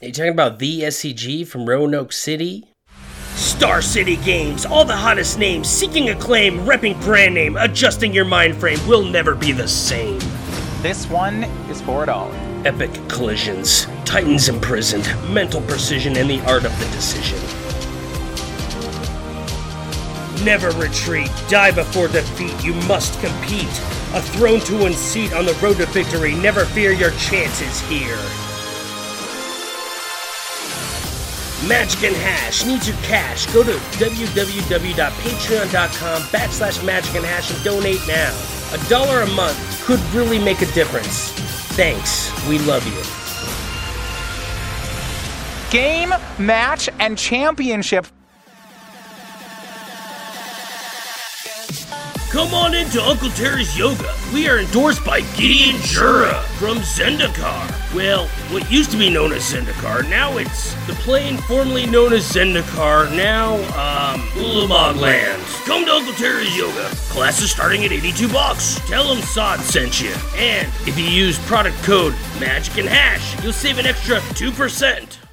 Are you talking about the SCG from Roanoke City? Star City Games, all the hottest names, seeking acclaim, repping brand name, adjusting your mind frame will never be the same. This one is for it all. Epic collisions, titans imprisoned, mental precision, and the art of the decision. Never retreat, die before defeat, you must compete. A throne to unseat on the road to victory, never fear your chances here. Magic and Hash needs your cash. Go to www.patreon.com backslash magic and hash and donate now. A dollar a month could really make a difference. Thanks. We love you. Game, match, and championship. Come on into Uncle Terry's Yoga. We are endorsed by Gideon Jura from Zendikar. Well, what used to be known as Zendikar, now it's the plane formerly known as Zendikar, now, um, Ulamog Lands. Come to Uncle Terry's Yoga. Classes starting at 82 bucks. Tell him Sod sent you. And if you use product code Magic and Hash, you'll save an extra 2%.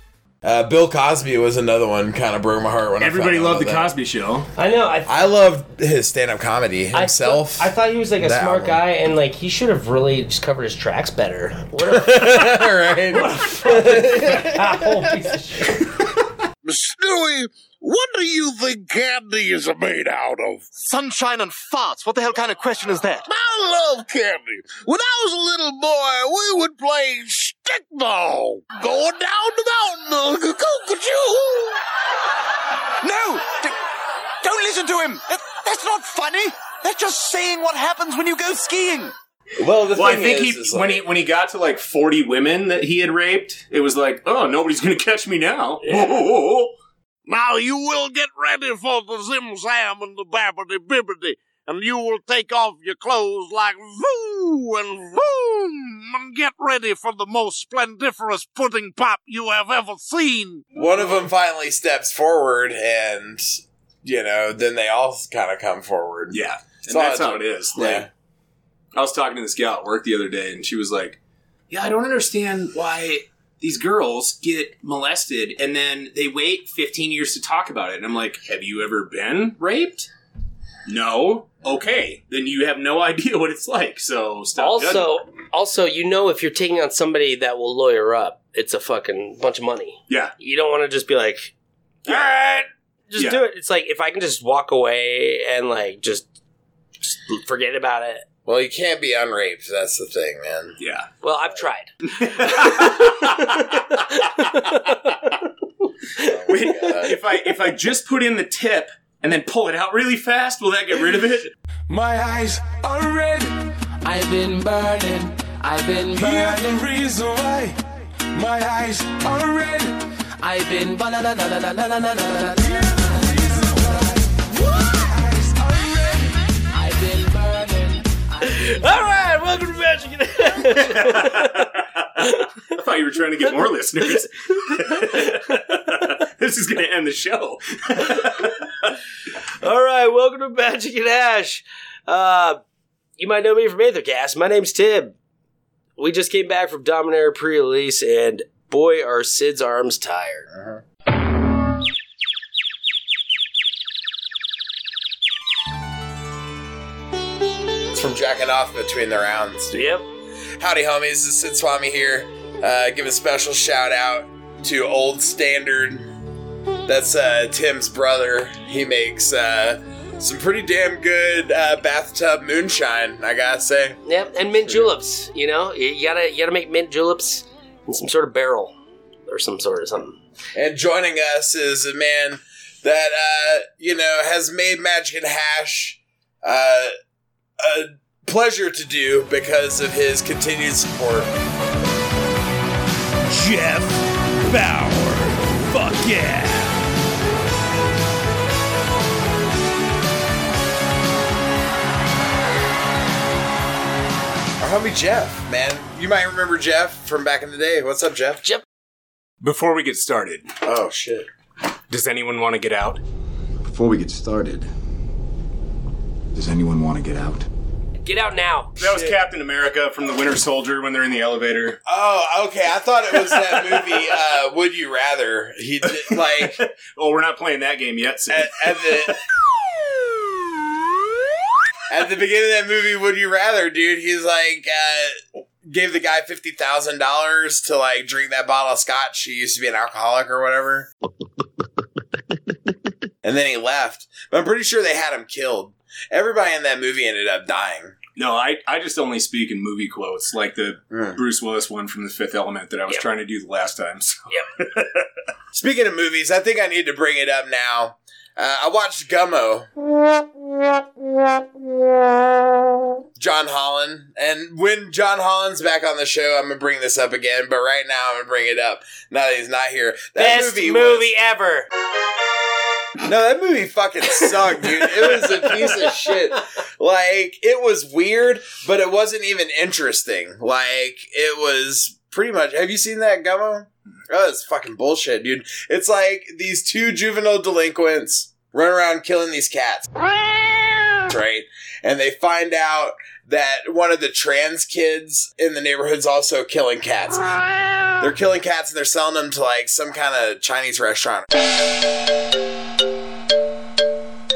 Uh, Bill Cosby was another one. Kind of broke my heart when Everybody I found out loved the that. Cosby Show. I know. I, I loved his stand-up comedy I himself. I thought he was like a That smart one. guy, and like he should have really just covered his tracks better. What a right? foul piece of shit. Stewie, what do you think candy is made out of? Sunshine and farts. What the hell kind of question is that? I love candy. When I was a little boy, we would play stickball. Going down the mountain, cuckoo. No! D- don't listen to him! That's not funny! That's just saying what happens when you go skiing! Well, the Well, I thing think is, he is when like- he when he got to like forty women that he had raped, it was like, oh, nobody's gonna catch me now. Now you will get ready for the zim zam and the babbity bibbity, and you will take off your clothes like voo and voom, and get ready for the most splendiferous pudding pop you have ever seen. one of them finally steps forward, and you know, then they all kind of come forward. yeah, and So that's how it is. Like, Yeah. I was talking to this gal at work the other day, and she was like, "Yeah, I don't understand why these girls get molested and then they wait 15 years to talk about it." And I'm like, "Have you ever been raped?" No. Okay, then you have no idea what it's like. So stop. judging. Also, also, you know, if you're taking on somebody that will lawyer up, it's a fucking bunch of money. yeah, You don't want to just be like, all right, just Yeah. do it. It's like if I can just walk away and like just, just forget about it. Well, you can't be unraped. That's the thing, man. yeah. Well, I've tried. Wait, if I if I just put in the tip and then pull it out really fast? Will that get rid of it? My eyes are red. I've been burning. I've been burning. Here's the reason why. My eyes are red. I've been burning. All right, welcome to Magic. I thought you were trying to get more listeners this is going to end the show. All right, welcome to Magic and Ash. Uh, you might know me from Aethercast. My name's Tim. We just came back from Dominaria pre-release, and boy, are Sid's arms tired. It's from jacking off between the rounds. Yep. Howdy, homies. This is Sid Swami here. Uh, give a special shout out to Old Standard. That's uh, Tim's brother. He makes uh, some pretty damn good uh, bathtub moonshine, I gotta say. Yep, and mint juleps. You know, you you gotta you gotta make mint juleps in some sort of barrel or some sort of something. And joining us is a man that, uh, you know, has made Magic and Hash uh, a pleasure to do because of his continued support. Jeff Bauer. Fuck yeah. Homie Jeff, man. You might remember Jeff from back in the day. What's up, Jeff? Jeff. Before we get started, Oh, shit. does anyone want to get out? Before we get started, does anyone want to get out? Get out now. That was Captain America from the Winter Soldier when they're in the elevator. Oh, okay. I thought it was that movie. Uh, Would you rather? He did, like Oh, we're not playing that game yet. Sid. at, at the at the beginning of that movie. Would you rather, dude? He's like uh, gave the guy fifty thousand dollars to like drink that bottle of scotch. He used to be an alcoholic or whatever. And then he left. But I'm pretty sure they had him killed. Everybody in that movie ended up dying. No, I, I just only speak in movie quotes, like the Mm. Bruce Willis one from The Fifth Element that I was Yep. trying to do the last time. So. Speaking of movies, I think I need to bring it up now. Uh, I watched Gummo. John Holland. And when John Holland's back on the show, I'm going to bring this up again. But right now, I'm going to bring it up now that he's not here. That Best movie, was- ever. no, that movie fucking sucked, dude. It was a piece of shit. Like, it was weird, but it wasn't even interesting. Like, it was pretty much. Have you seen that, Gummo? Oh, it's fucking bullshit, dude. It's like these two juvenile delinquents run around killing these cats. Right? And they find out that one of the trans kids in the neighborhood's also killing cats. They're killing cats and they're selling them to like some kind of Chinese restaurant. Or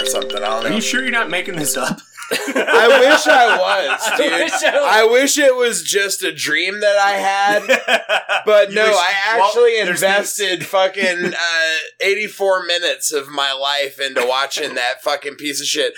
something. I don't know. Are you sure you're not making this up? I wish I was, dude. I wish I wish, it was just a dream that I had. But You no, wish- I actually there's invested fucking uh, 84 minutes of my life into watching that fucking piece of shit.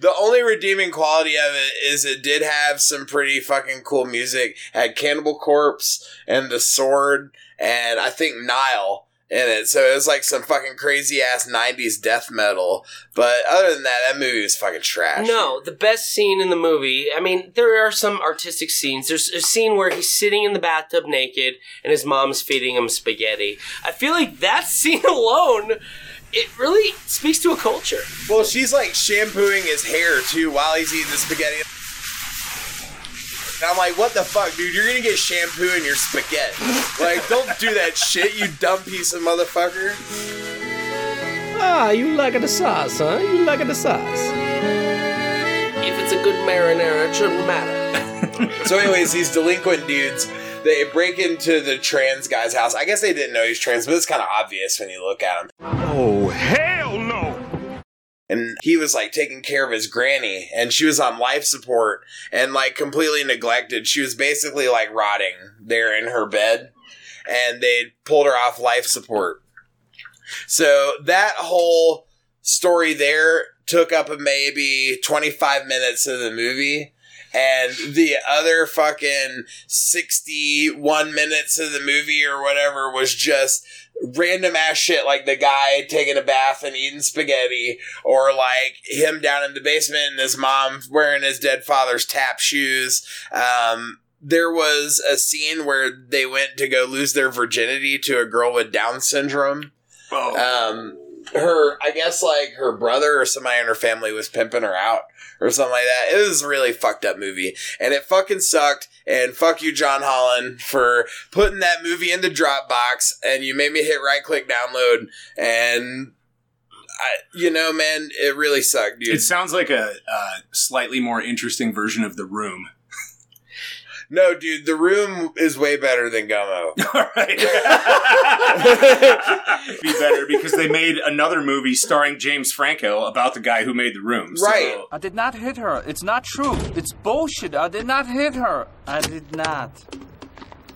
The only redeeming quality of it is it did have some pretty fucking cool music. It had Cannibal Corpse and The Sword and I think Nile in it. So it was like some fucking crazy ass 90s death metal. But other than that, that movie was fucking trash. No, the best scene in the movie. I mean, there are some artistic scenes. There's a scene where he's sitting in the bathtub naked and his mom's feeding him spaghetti. I feel like that scene alone, it really speaks to a culture. Well, she's like shampooing his hair too while he's eating the spaghetti. And I'm like, what the fuck, dude? You're gonna get shampoo in your spaghetti. Like, don't do that shit, you dumb piece of motherfucker. Ah, you like the sauce, huh? You like the sauce. If it's a good marinara, it shouldn't matter. So, anyways, these delinquent dudes, they break into the trans guy's house. I guess they didn't know he's trans, but it's kind of obvious when you look at him. Oh, hell no! And he was like taking care of his granny and she was on life support and like completely neglected. She was basically like rotting there in her bed and they pulled her off life support. So that whole story there took up maybe 25 minutes of the movie and the other fucking 61 minutes of the movie or whatever was just random ass shit like the guy taking a bath and eating spaghetti or like him down in the basement and his mom wearing his dead father's tap shoes um there was a scene where they went to go lose their virginity to a girl with down syndrome Oh. um her i guess like her brother or somebody in her family was pimping her out or something like that. It was a really fucked up movie. And it fucking sucked. And fuck you john holland for putting that movie in the dropbox. And you made me hit right click download. And I, you know, man, it really sucked, dude. It sounds like a, slightly more interesting version of The Room. No, dude, the room is way better than Gummo. All right. Be better because they made another movie starring James Franco about the guy who made The Room. So- Right. I did not hit her. It's not true. It's bullshit. I did not hit her. I did not.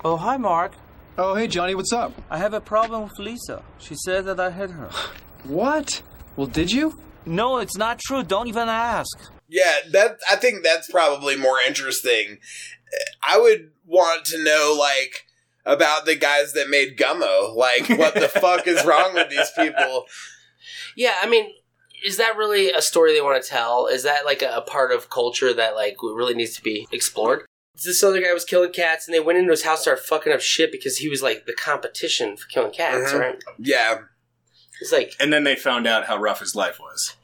Oh, hi, Mark. Oh, hey, Johnny, what's up? I have a problem with Lisa. She said that I hit her. What? Well, did you? No, it's not true. Don't even ask. Yeah, that I think that's probably more interesting. I would want to know like about the guys that made Gummo. Like, what the fuck is wrong with these people? Yeah, I mean, is that really a story they want to tell? Is that like a, a part of culture that like really needs to be explored? This other guy was killing cats, and they went into his house, and started fucking up shit because he was like the competition for killing cats, Mhm. right? Yeah, It's like And then they found out how rough his life was.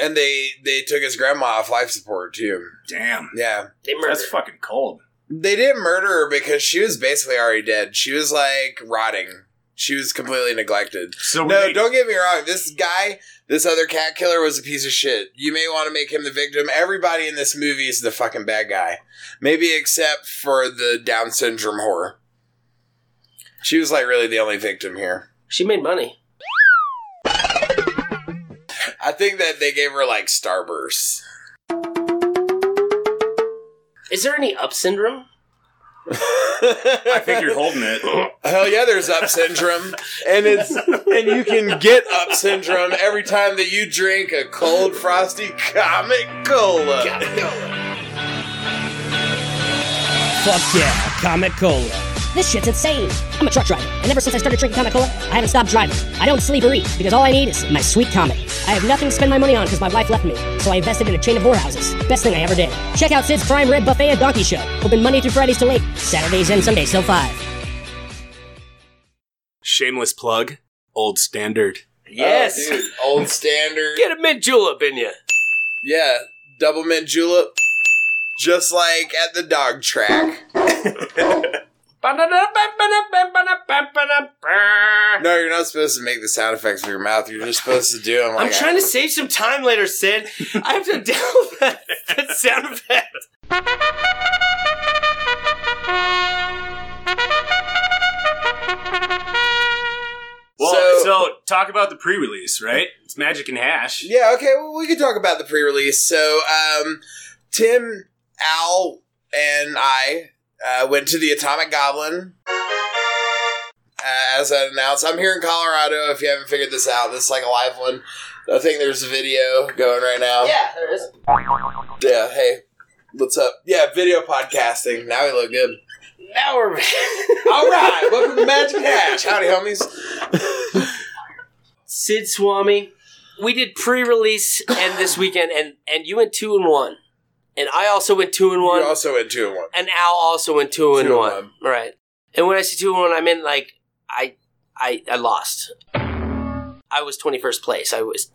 And they they took his grandma off life support too. Damn. Yeah, they murdered. That's fucking cold. they didn't murder her because she was basically already dead. She was like rotting. She was completely neglected. So no, we- don't get me wrong. This guy, this other cat killer, was a piece of shit. You may want to make him the victim. Everybody in this movie is the fucking bad guy, maybe except for the Down syndrome whore. She was like really the only victim here. She made money. I think that they gave her like starbursts. Is there any up syndrome? I think you're holding it. Hell yeah, there's up syndrome, and it's and you can get up syndrome every time that you drink a cold frosty comic cola. Fuck yeah, Comic Cola. This shit's insane. I'm a truck driver, and ever since I started drinking Comic Cola, I haven't stopped driving. I don't sleep or eat because all I need is my sweet comic. I have nothing to spend my money on because my wife left me, so I invested in a chain of whorehouses. Best thing I ever did. Check out Sid's Prime Rib Buffet and Donkey Show. Open Monday through Fridays till 8, Saturdays and Sundays till 5. Shameless plug. Old standard. Yes. Oh, dude, old standard. Get a mint julep in you. Yeah, double mint julep, just like at the dog track. No, you're not supposed to make the sound effects with your mouth. You're just supposed to do them. Like I'm trying to save some time later, Sid. I have to download that, that sound effect. Well, So- so, talk about the pre-release, right? It's Magic and Hash. Yeah, okay, well, we can talk about the pre-release. So, um, Tim, Al, and I uh, went to the Atomic Goblin. Uh, as I announced, I'm here in Colorado. If you haven't figured this out, this is like a live one. I think there's a video going right now. Yeah, there is. Yeah. Hey, what's up? Yeah, video podcasting. Now we look good. Now we're. All right, welcome to Magic Hash. Howdy, homies. Sid Swami, we did pre-release and this weekend, and and you went two and one, and I also went two and one, You also went two and one. and Al also went two and Two and one. one. Right. And when I say two and one, I meant like I I I lost. I was twenty first place. I was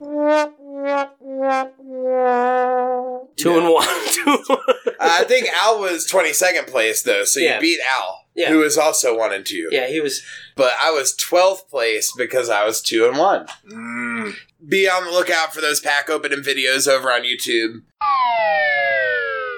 two and one. Two and one. Uh, I think Al was 22nd place though, so Yeah. you beat Al, Yeah. who was also one and two. yeah, he was. But I was 12th place because I was two and one. Mm. Be on the lookout for those pack opening videos over on YouTube.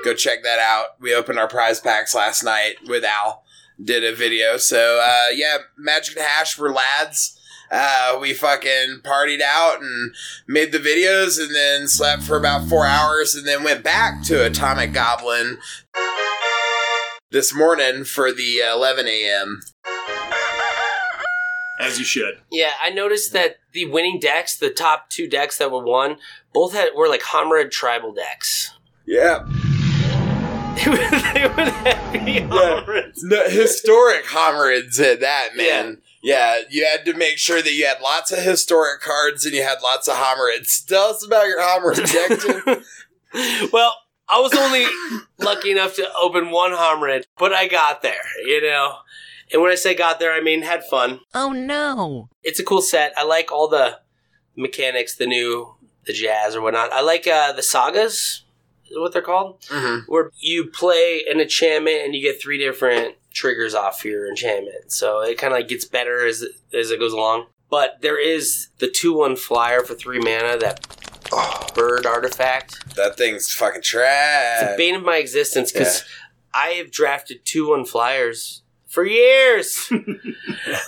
Go check that out. We opened our prize packs last night with Al. Did a video. So uh, yeah, Magic and Hash were lads. Uh, we fucking partied out and made the videos and then slept for about four hours and then went back to Atomic Goblin this morning for the 11 a.m. As you should. Yeah, I noticed that the winning decks, the top two decks that were won, both had were like Homarid tribal decks. Yeah. they were heavy Homarids. No, historic Homarids at that, man. Yeah. You had to make sure that you had lots of historic cards and you had lots of Homarids. Tell us about your Homarid deck. Well, I was only lucky enough to open one Homarid, but I got there, you know. And when I say got there, I mean had fun. Oh no. It's a cool set. I like all the mechanics, the new, the jazz or whatnot. I like uh, the sagas, is what they're called, Mm-hmm. where you play an enchantment and you get three different triggers off your enchantment. So it kind of like gets better as as it goes along. But there is the two one flyer for three mana that bird artifact. That thing's fucking trash. It's the bane of my existence because I have drafted two one flyers for years, and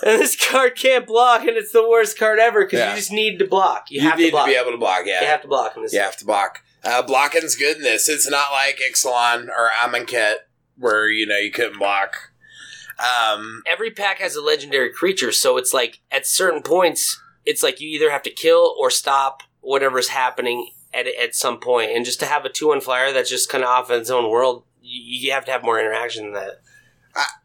this card can't block, and it's the worst card ever because Yeah. you just need to block. You, You, have need to block. be able to block, yeah. You have to block in this. You have to block. Uh, blocking's good in this. It's not like Ixalan or Amonkhet where, you know, you couldn't block. Um, Every pack has a legendary creature, so it's like at certain points, it's like you either have to kill or stop whatever's happening at at some point. and just to have a two one flyer that's just kind of off in its own world, you, you have to have more interaction than that.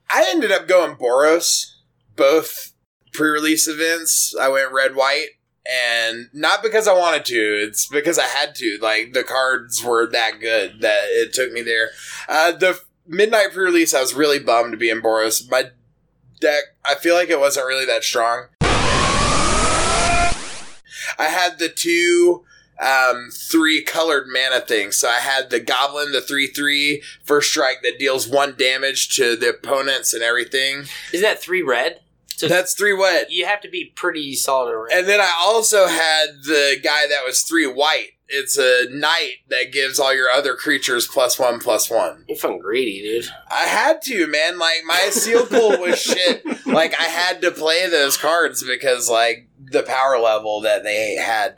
I ended up going Boros, both pre-release events. I went red white, and not because I wanted to. It's because I had to. Like the cards were that good that it took me there. Uh, the midnight pre-release, I was really bummed to be in Boros. My deck, I feel like it wasn't really that strong. I had the two um, three colored mana things. So I had the goblin, the 3 three first strike that deals one damage to the opponents and everything. Isn't that three red? That's three wet. You have to be pretty solid around. And then I also had the guy that was three white. It's a knight that gives all your other creatures plus one plus one. You're fucking greedy, dude. I had to, man. Like my seal pool was shit. Like I had to play those cards because like the power level that they had.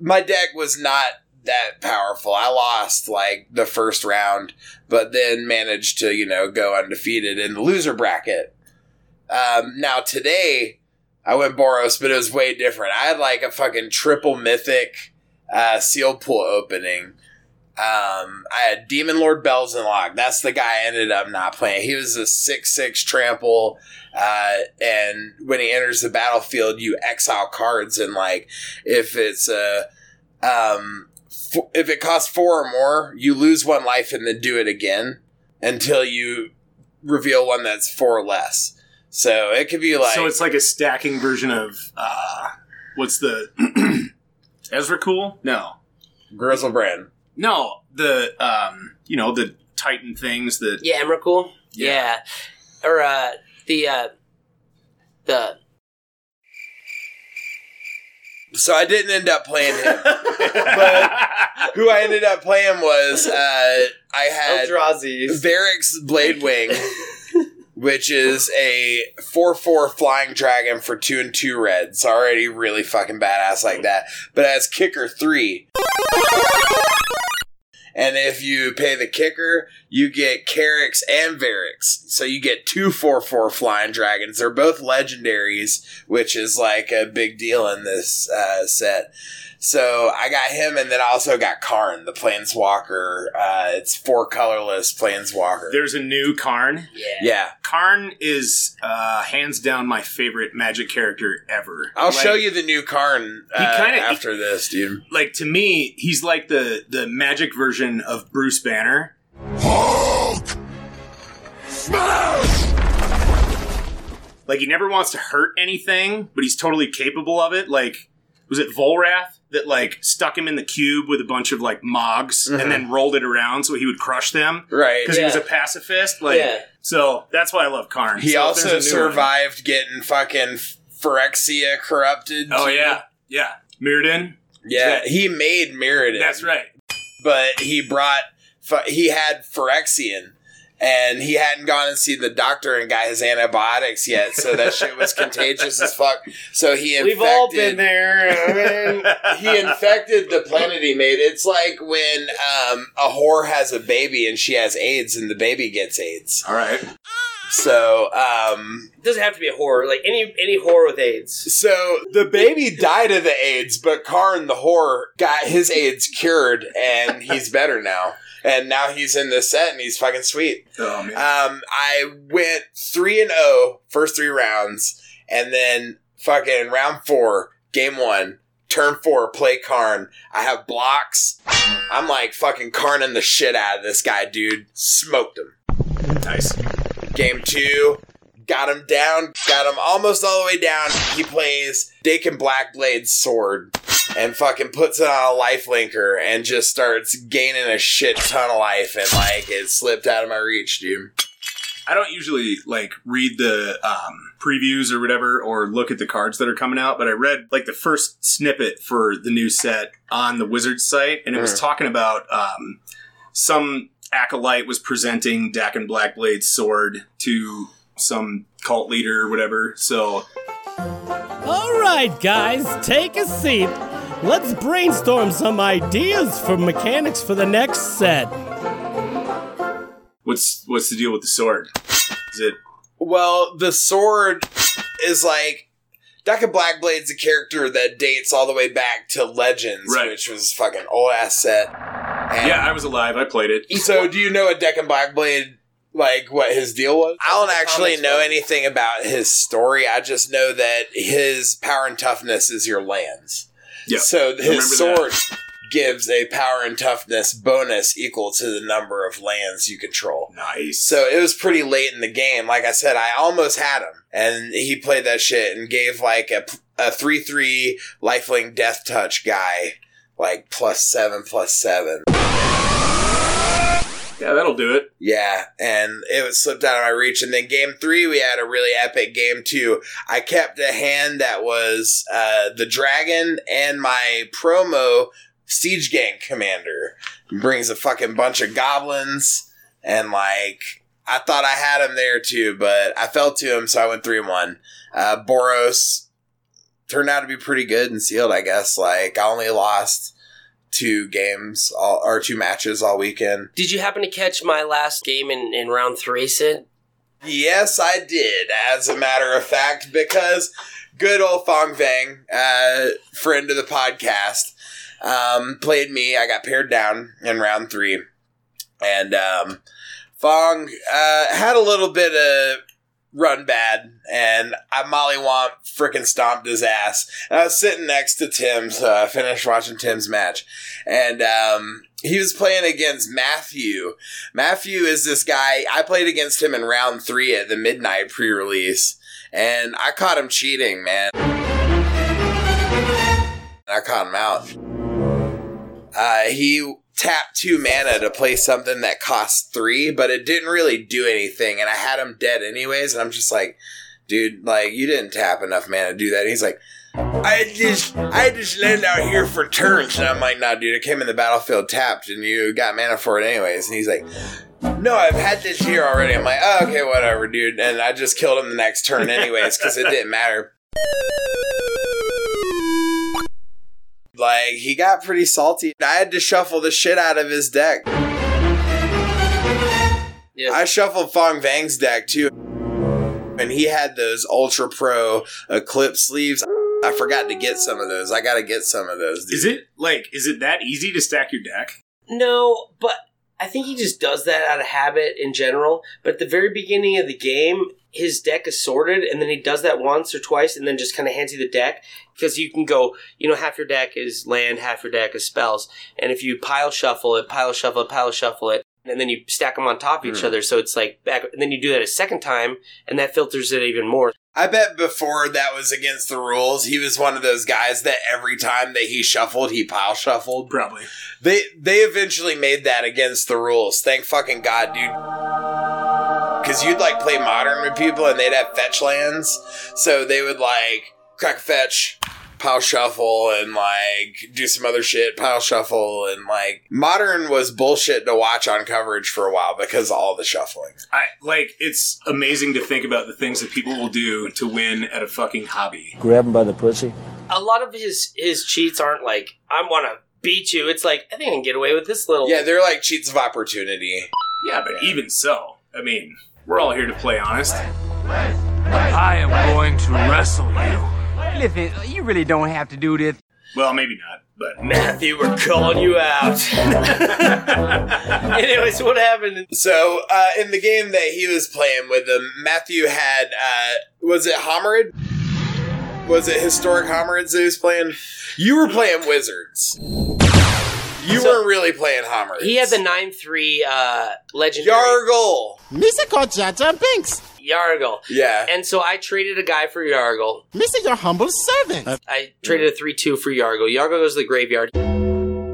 My deck was not that powerful. I lost like the first round, but then managed to, you know, go undefeated in the loser bracket. Um, now today I went Boros, but it was way different. I had like a fucking triple mythic uh, seal pool opening. Um, I had Demonlord Belzenlok. That's the guy I ended up not playing. He was a six six trample, uh, and when he enters the battlefield, you exile cards, and like if it's a um, f- if it costs four or more, you lose one life and then do it again until you reveal one that's four less. So it could be like so it's like a stacking version of uh, what's the Ezra Cool? No, Griselbrand. No, the um, you know the Titan things that Yeah, Emrakul. Yeah. Or uh the uh the So I didn't end up playing him, but who I ended up playing was uh, I had Eldrazi's. Verix Bladewing, which is a four four flying dragon for two and two reds. Already really fucking badass like that, but has kicker three. And if you pay the kicker, you get Karox and Verix. So you get two 4 4 flying dragons. They're both legendaries, which is like a big deal in this uh, set. So I got him, and then I also got Karn, the Planeswalker. Uh, it's four colorless Planeswalker. there's a new Karn. Yeah. Yeah. Karn is uh, hands down my favorite Magic character ever. I'll Like- show you the new Karn uh, He kinda- after this, dude. Like to me, he's like the the Magic version of Bruce Banner. Like he never wants to hurt anything, but he's totally capable of it. Like was it Volrath that like stuck him in the cube with a bunch of like mogs Mhm. and then rolled it around so he would crush them? Right. Because he was a pacifist. Like Yeah. so that's why I love Karn. He So also there's a new one- survived getting fucking Phyrexia corrupted. Oh too. yeah, yeah. Mirrodin. Yeah, he made Mirrodin. That's right. But he brought, Ph- he had Phyrexian, and he hadn't gone and seen the doctor and got his antibiotics yet, so that shit was contagious as fuck. So he infected. We've all been there. he infected the planet he made. It's like when um, a whore has a baby and she has AIDS, and the baby gets AIDS. All right. So, um, It doesn't have to be a horror. Like any any horror with AIDS. So the baby died of the AIDS, but Karn the whore got his AIDS cured, and he's better now. And now he's in this set, and he's fucking sweet. Oh man. Um, I went three and oh first three rounds, and then fucking round four, game one, turn four, play Karn. I have blocks. I'm like fucking Karning the shit out of this guy, dude. Smoked him. Nice. Game two, got him down, got him almost all the way down. He plays Dakkon Blackblade's sword and fucking puts it on a life linker and just starts gaining a shit ton of life and like it slipped out of my reach, dude. I don't usually like read the um, previews or whatever or look at the cards that are coming out, but I read like the first snippet for the new set on the Wizards site, and it was Mhm. talking about um, some acolyte was presenting Dakkon Blackblade's sword to some cult leader or whatever. So All right, guys, take a seat. Let's brainstorm some ideas for mechanics for the next set. what's what's the deal with the sword? Is it Well, the sword is like Dakkon Blackblade's a character that dates all the way back to Legends, Right. which was fucking old ass set. And Yeah, I was alive. I played it. So, do you know what Dakkon Blackblade, like, what his deal was? I don't actually know anything about his story. I just know that his power and toughness is your lands. Yeah, So, his remember sword gives a power and toughness bonus equal to the number of lands you control. Nice. So, it was pretty late in the game. Like I said, I almost had him. And he played that shit and gave, like, a, a 3 3 lifelink death touch guy, like, plus 7, plus 7. Yeah, that'll do it. Yeah, and it was slipped out of my reach. And then game three, we had a really epic game too. I kept a hand that was uh, the dragon and my promo siege gang commander. Brings a fucking bunch of goblins, and like I thought I had him there too, but I fell to him, so I went three and one. Uh, Boros turned out to be pretty good and sealed, I guess. Like I only lost two games all, or two matches all weekend. Did you happen to catch my last game in, in round three, Sid? Yes, I did, as a matter of fact, because good old Fong Fang, uh, friend of the podcast, um, played me. I got paired down in round three. And um, Fong uh, had a little bit of run bad, and I Molly Womp freaking stomped his ass. And I was sitting next to Tim, so I finished watching Tim's match, and um, he was playing against Matthew. Matthew is this guy. I played against him in round three at the midnight pre-release, and I caught him cheating, man. I caught him out. Uh, he tapped two mana to play something that cost three, but it didn't really do anything, and I had him dead anyways, and I'm just like, dude, like, you didn't tap enough mana to do that. And he's like, I just, I just landed out here for turns, and I'm like, nah, dude, it came in the battlefield tapped, and you got mana for it anyways. And he's like, no, I've had this here already. I'm like, oh, okay, whatever, dude. And I just killed him the next turn anyways, because it didn't matter. Like, he got pretty salty. I had to shuffle the shit out of his deck. Yeah. I shuffled Fong Vang's deck too. And he had those Ultra Pro Eclipse sleeves. I forgot to get some of those. I gotta get some of those. Dude. Is it like is it that easy to stack your deck? No, but I think he just does that out of habit in general. But at the very beginning of the game, his deck is sorted, and then he does that once or twice, and then just kind of hands you the deck because you can go, you know, half your deck is land, half your deck is spells, and if you pile shuffle it, pile shuffle it, pile shuffle it. And then you stack them on top of each Mm. other, so it's like back. And then you do that a second time, and that filters it even more. I bet before that was against the rules, he was one of those guys that every time that he shuffled, he pile shuffled. Probably. They they eventually made that against the rules. Thank fucking God, dude. Cause you'd like play modern with people and they'd have fetch lands. So they would like crack fetch, pile shuffle, and like do some other shit, pile shuffle, and like modern was bullshit to watch on coverage for a while because of all the shuffling. I like it's amazing to think about the things that people will do to win at a fucking hobby. Grab him by the pussy. A lot of his his cheats aren't like I want to beat you. It's like I think I can get away with this little. Yeah, they're like cheats of opportunity. Yeah, but even so, I mean, we're all here to play honest. I am going to wrestle you. Listen, you really don't have to do this. Well, maybe not, but Matthew, we're calling you out. Anyways, what happened? So, uh, in the game that he was playing with them, Matthew had, uh, was it Homarid? Was it Historic Homarids that he was playing? You were playing Wizards. You weren't really playing Homarids. He had the nine three uh, legendary Yargle. Mr. Jar Jar Binks. Yargle. Yeah. And so I traded a guy for Yargle. Mr. Your humble servant. I traded a 3 2 for Yargle. Yargle goes to the graveyard.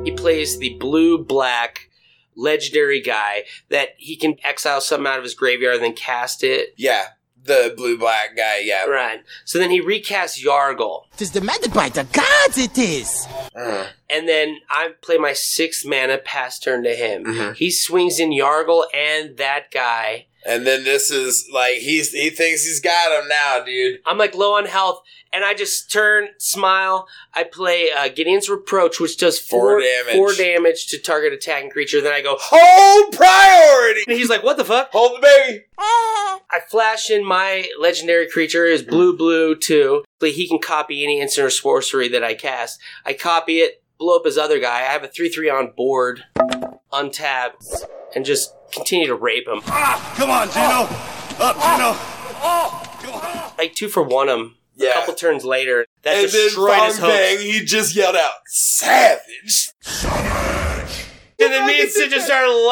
He plays the blue black legendary guy that he can exile something out of his graveyard and then cast it. Yeah, the blue black guy, yeah. Right. So then he recasts Yargle. Tis demanded by the gods, it is. And then I play my sixth mana pass turn to him. Mhm. He swings in Yargle and that guy. And then this is like he's he thinks he's got him now, dude. I'm like low on health, and I just turn, smile. I play uh, Gideon's Reproach, which does four, Four damage. four damage to target attacking creature. Then I go, Hold priority. and he's like, "What the fuck?" Hold the baby. I flash in my legendary creature is blue blue too. Like, He can copy any instant or sorcery that I cast. I copy it, blow up his other guy. I have a three three on board, untap, and just continue to rape him. Ah, Come on, Gino. Ah. Up, Gino. Oh Like two for one him. Yeah. A couple turns later, that and then destroyed his Fong. Bang, he just yelled out, "Savage!" Savage! And then me and Sid just started oh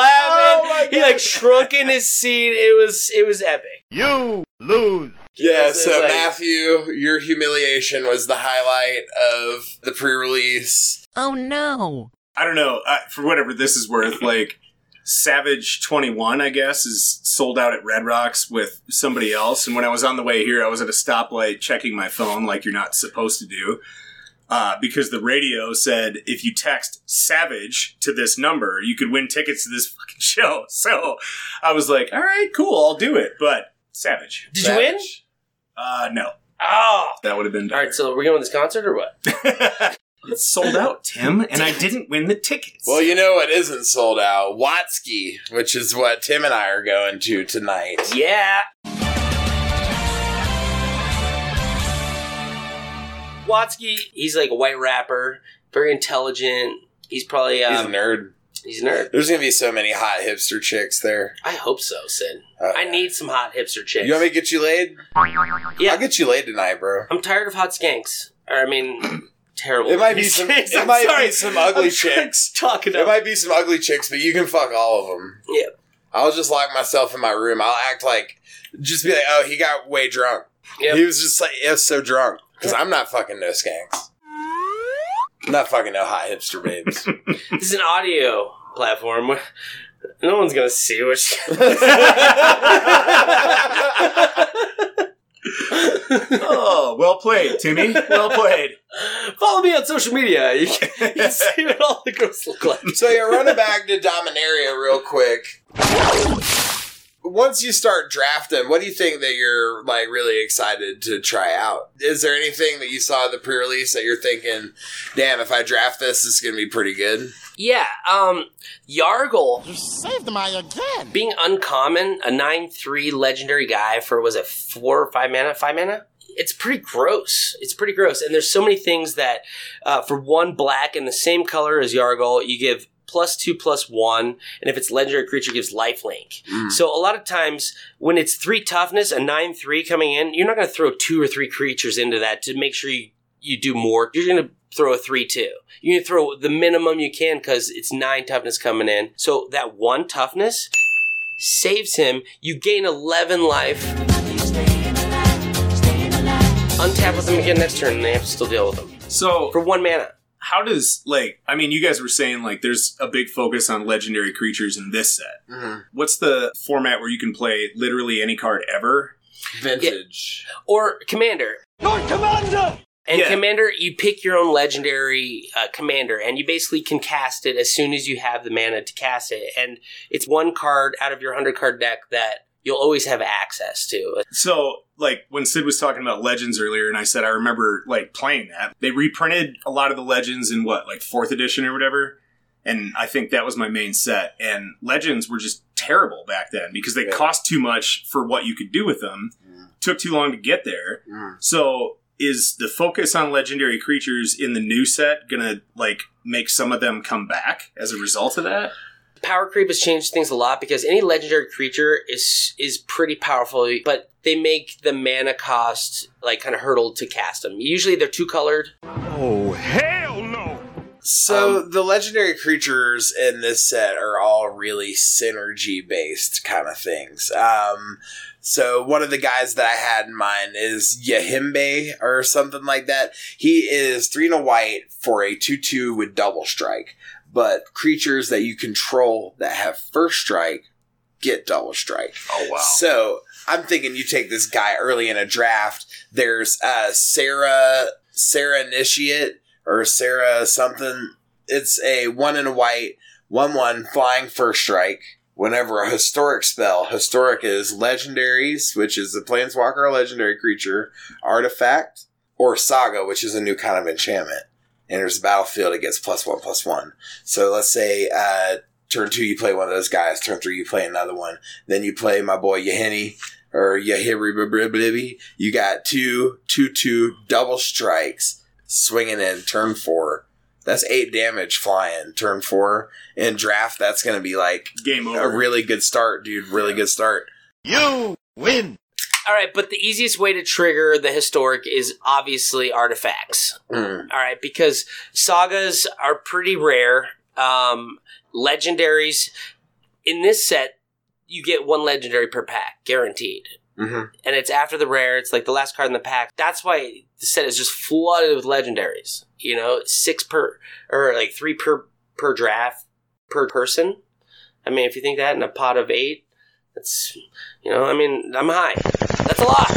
laughing. he like shrunk in his seat. It was it was epic. You lose. Yeah, It's- so like- Matthew, your humiliation was the highlight of the pre-release. Oh no. I don't know. I, for whatever this is worth, like Savage 21, I guess, is sold out at Red Rocks with somebody else. And when I was on the way here, I was at a stoplight checking my phone like you're not supposed to do. Uh, because the radio said if you text Savage to this number, you could win tickets to this fucking show. So I was like, all right, cool, I'll do it. But Savage. Did you win? Uh, no. Oh, That would have been all right. So we're going to this concert or what? It's sold out, Tim, and I didn't win the tickets. Well, you know what isn't sold out? Watsky, which is what Tim and I are going to tonight. Yeah. Watsky, he's like a white rapper, very intelligent. He's probably um, He's a nerd. He's a nerd. There's gonna be so many hot hipster chicks there. I hope so, Sid. Uh, I need some hot hipster chicks. You want me to get you laid? Yeah. I'll get you laid tonight, bro. I'm tired of hot skanks. Or I mean, terrible. It might be some. It I'm might sorry. be some ugly I'm chicks. Talking It might be some ugly chicks, but you can fuck all of them. Yeah. I'll just lock myself in my room. I'll act like, just be like, oh, he got way drunk. Yep. He was just like, was so drunk. Because I'm not fucking no skanks. I'm not fucking no hot hipster babes. This is an audio platform. No one's gonna see what. She- oh, well played, Timmy. Well played. Follow me on social media. You can, you can see what all the girls look like. so yeah, running back to Dominaria real quick. Once you start drafting, what do you think that you're like really excited to try out? Is there anything that you saw at the pre-release that you're thinking, "Damn, if I draft this, this is gonna be pretty good"? Yeah, um, Yargle. You saved my again. Being uncommon, a 9 3 legendary guy for, was it 4 or 5 mana? 5 mana? It's pretty gross. It's pretty gross. And there's so many things that, uh, for one black and the same color as Yargle, you give plus two plus one, and if it's legendary creature, gives life lifelink. Mm. So a lot of times when it's three toughness, a nine three coming in, you're not going to throw two or three creatures into that to make sure you you do more. You're going to throw a three two. You're going to throw the minimum you can because it's nine toughness coming in. So that one toughness saves him. You gain eleven life. Untap with them again next turn, and they have to still deal with them So, for one mana. How does like? I mean, you guys were saying like there's a big focus on legendary creatures in this set. What's the format where you can play literally any card ever? Vintage. or commander. Lord Commander! And Yeah. commander, you pick your own legendary uh, commander, and you basically can cast it as soon as you have the mana to cast it. And it's one card out of your hundred card deck that you'll always have access to. So, like when Sid was talking about Legends earlier, and I said I remember like playing that. They reprinted a lot of the Legends in what, like fourth edition or whatever. And I think that was my main set. And Legends were just terrible back then because they cost too much for what you could do with them. Took too long to get there. So is the focus on legendary creatures in the new set gonna like make some of them come back as a result of that? Power creep has changed things a lot because any legendary creature is is pretty powerful, but they make the mana cost like kind of hurdle to cast them. Usually they're two colored. Oh, hell no! So the legendary creatures in this set are all really synergy based kind of things. Um, so one of the guys that I had in mind is Yahimbe or something like that. He is three and a white for a two two with double strike, but creatures that you control that have first strike get double strike. Oh wow. So I'm thinking you take this guy early in a draft. There's uh Serra Serra Initiate or Serra something. It's a one in a white, one one flying first strike. Whenever a historic spell, historic is legendaries, which is a planeswalker legendary creature, artifact, or saga, which is a new kind of enchantment. Enters the battlefield, it gets plus one plus one. So let's say uh turn two you play one of those guys, turn three you play another one. Then you play my boy Yahini or Yahiri You got two, two, two double strikes swinging in turn four. That's eight damage flying turn four. In draft, that's going to be like Game over. a really good start, dude. Really good start. You win! All right, but the easiest way to trigger the historic is obviously artifacts. Mm. All right, because sagas are pretty rare. Um, legendaries in this set, you get one legendary per pack, guaranteed. Mm-hmm. And it's after the rare. It's like the last card in the pack. That's why the set is just flooded with legendaries. You know, six per or like three per per draft per person. I mean, if you think that in a pot of eight, that's you know, I mean, I'm high. That's a lot.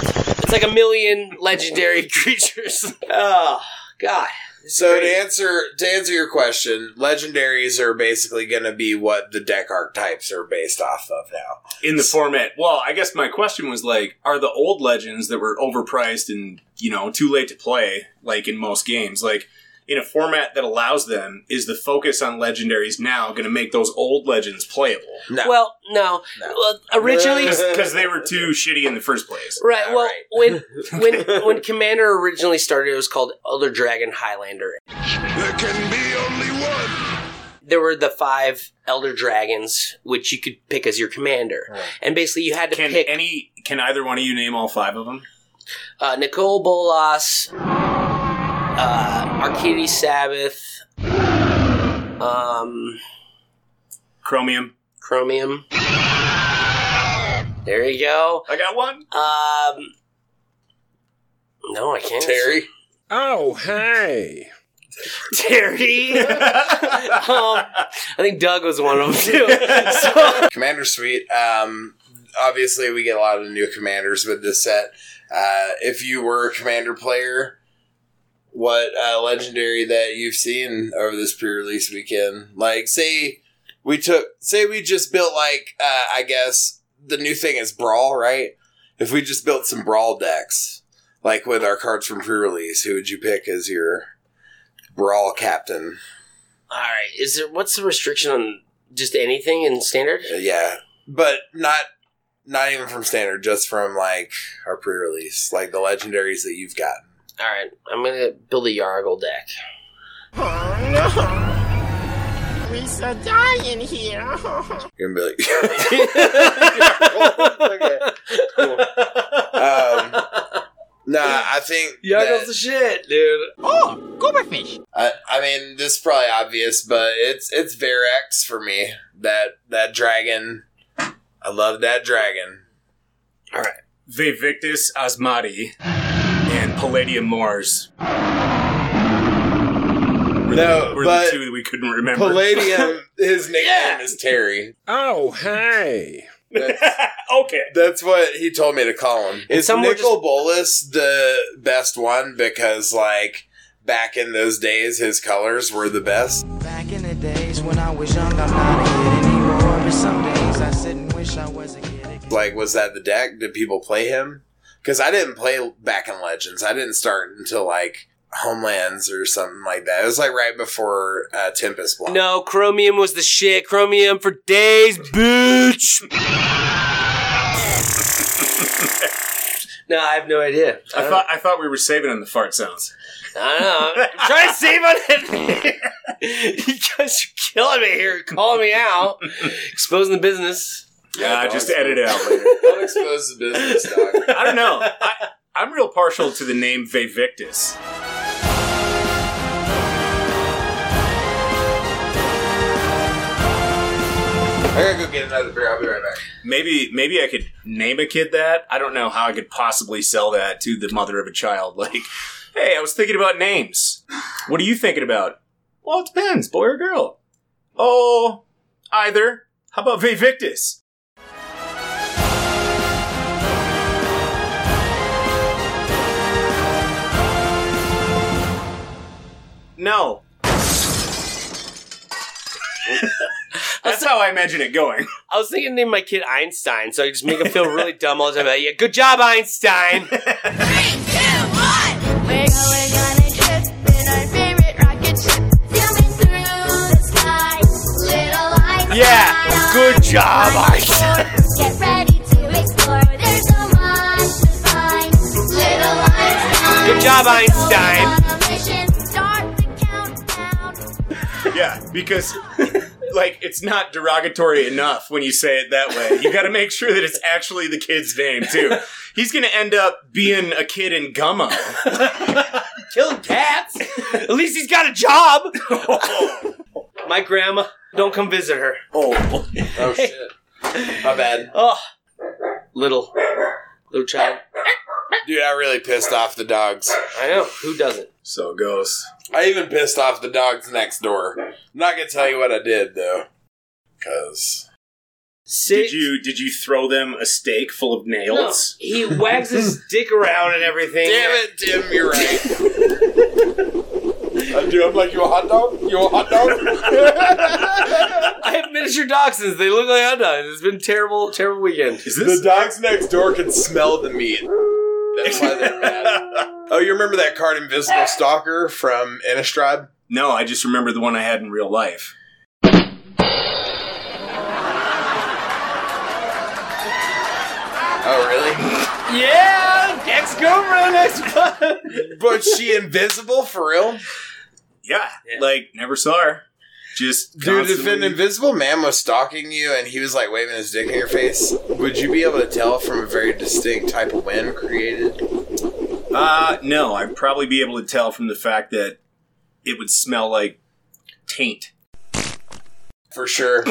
It's like a million legendary creatures. oh God. So to answer to answer your question, legendaries are basically going to be what the deck archetypes are based off of now. in the format. Well, I guess my question was like, are the old legends that were overpriced and you know too late to play, like in most games, like in a format that allows them, is the focus on legendaries now going to make those old legends playable? No. Well, no. Well, originally, because they were too shitty in the first place. Right. Well, when when when Commander originally started, it was called Elder Dragon Highlander. There can be only one. There were the five Elder Dragons, which you could pick as your commander, and basically you had to Can pick any? Can either one of you name all five of them? uh, Nicol Bolas, uh, Arcades Sabboth, um, Chromium. Chromium. There you go. I got one. Um, no, I can't. Terry. Oh, hey. Terry. um, I think Doug was one of them too. So, Commander Suite. Um, obviously, we get a lot of new commanders with this set. Uh, if you were a commander player, what uh, legendary that you've seen over this pre-release weekend? Like, say we took, say we just built like, uh, I guess the new thing is brawl, right? If we just built some brawl decks, like with our cards from pre-release, who would you pick as your brawl captain? all right. Is there what's the restriction on just anything in standard? Uh, yeah, but not not even from standard, just from like our pre-release, like the legendaries that you've gotten. All right, I'm gonna build a Yargle deck. Oh no. We so die in here. You're gonna be like, um, nah, I think Yargle's that- the shit, dude. Oh, Gooberfish. I, I mean, this is probably obvious, but it's it's Verix for me. That that dragon, I love that dragon. All right, Vaevictis Asmadi and Palladium Mars. Were No, the, were but the two that we couldn't remember. Palladium, his nickname is Terry. Oh, hey. That's, okay. that's what he told me to call him. Is some were Nicol Bolas the best one because, like, back in those days, his colors were the best? Back in the days when I was young, I'm not a kid anymore. But some days I sit and wish I was a kid. Like, was that the deck? Did people play him? Because I didn't play back in Legends. I didn't start until, like, Homelands or something like that. It was, like, right before uh, Tempest Block. No, Chromium was the shit. Chromium for days, bitch. no, I have no idea. I thought I thought we were saving on the fart sounds. I don't know. I'm trying to save on it. you guys are killing me here, calling me out, exposing the business. Yeah, just edit it out later. Don't expose the business, dog. I don't know. I, I'm real partial to the name Vaevictis. I gotta go get another beer. I'll be right back. Maybe maybe I could name a kid that. I don't know how I could possibly sell that to the mother of a child. Like, hey, I was thinking about names. What are you thinking about? Well, it depends, boy or girl. Oh, either. How about Vaevictis? No. That's how I imagine it going. I was thinking to name my kid Einstein, so I just make him feel really dumb all the time. Like, yeah, good job, Einstein. We're going on a trip in our favorite rocket ship, zooming through the sky. Little lights Yeah, good job, Einstein. Get ready to explore. There's so much to find. Little Einstein. Good job, Einstein. Yeah, because like it's not derogatory enough when you say it that way. You got to make sure that it's actually the kid's name too. He's going to end up being a kid in Gummo. Killing cats. At least he's got a job. my grandma, don't come visit her. Oh, Oh shit. My bad. Oh, little, little child. Dude, I really pissed off the dogs. I know. Who doesn't? So it goes. I even pissed off the dogs next door. I'm not gonna tell you what I did though. Cause Did you did you throw them a steak full of No, nails? he wags his dick around and everything. Damn it, Tim, you're right. I do. I'm like, you a hot dog? You a hot dog? I have miniature dachshunds. They look like hot dogs. It's been a terrible, terrible weekend. the dogs next door can smell the meat. That's why they're mad. Oh, you remember that card Invisible Stalker from Innistrad? No, I just remember the one I had in real life. Oh, really? Yeah, Gex Cobra next one. But she invisible for real? Yeah, like never saw her. Just Dude, if an invisible man was stalking you and he was like waving his dick in your face, would you be able to tell from a very distinct type of wind created? Uh, no, I'd probably be able to tell from the fact that it would smell like taint. For sure.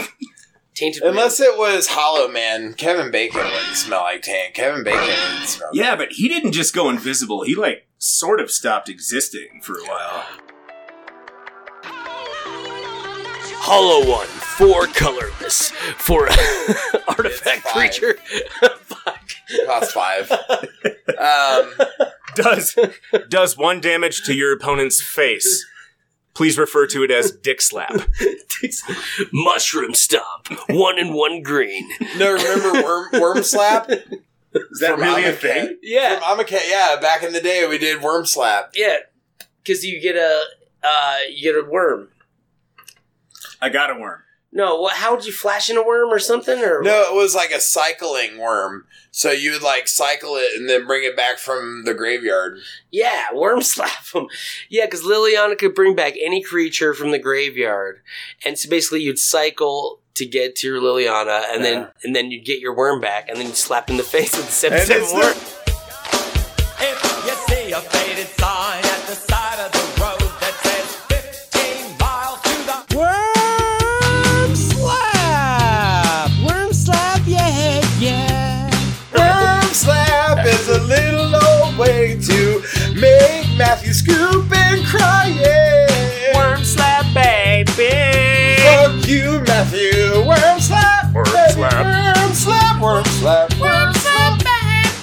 Tainted Unless it was Hollow Man, Kevin Bacon wouldn't smell like taint. Kevin Bacon would smell. Yeah, but he didn't just go invisible. He like sort of stopped existing for a while. Hollow one, four colorless, for artifact creature. Cost five. Um, does does one damage to your opponent's face. Please refer to it as dick slap. Mushroom stomp, one and one green. No, remember Worm, worm Slap? Is that really a thing? Yeah. From Amonkhet, yeah. Back in the day, we did Worm Slap. Yeah, because you get a uh, you get a worm. I got a worm. No, what? How would you flash in a worm or something? Or No, it was like a cycling worm. So you would like cycle it and then bring it back from the graveyard. Yeah, worm slap them. Yeah, because Liliana could bring back any creature from the graveyard, and so basically you'd cycle to get to your Liliana, and then uh-huh. and then you'd get your worm back, and then you slap in the face with the seven seven it's worm. If you see a faded sign make Matthew scoop and cry. Worm slap, baby. Fuck you, Matthew. Worm Slap. Worm baby. slap. Worm Slap. Worm Slap. Worm Slap.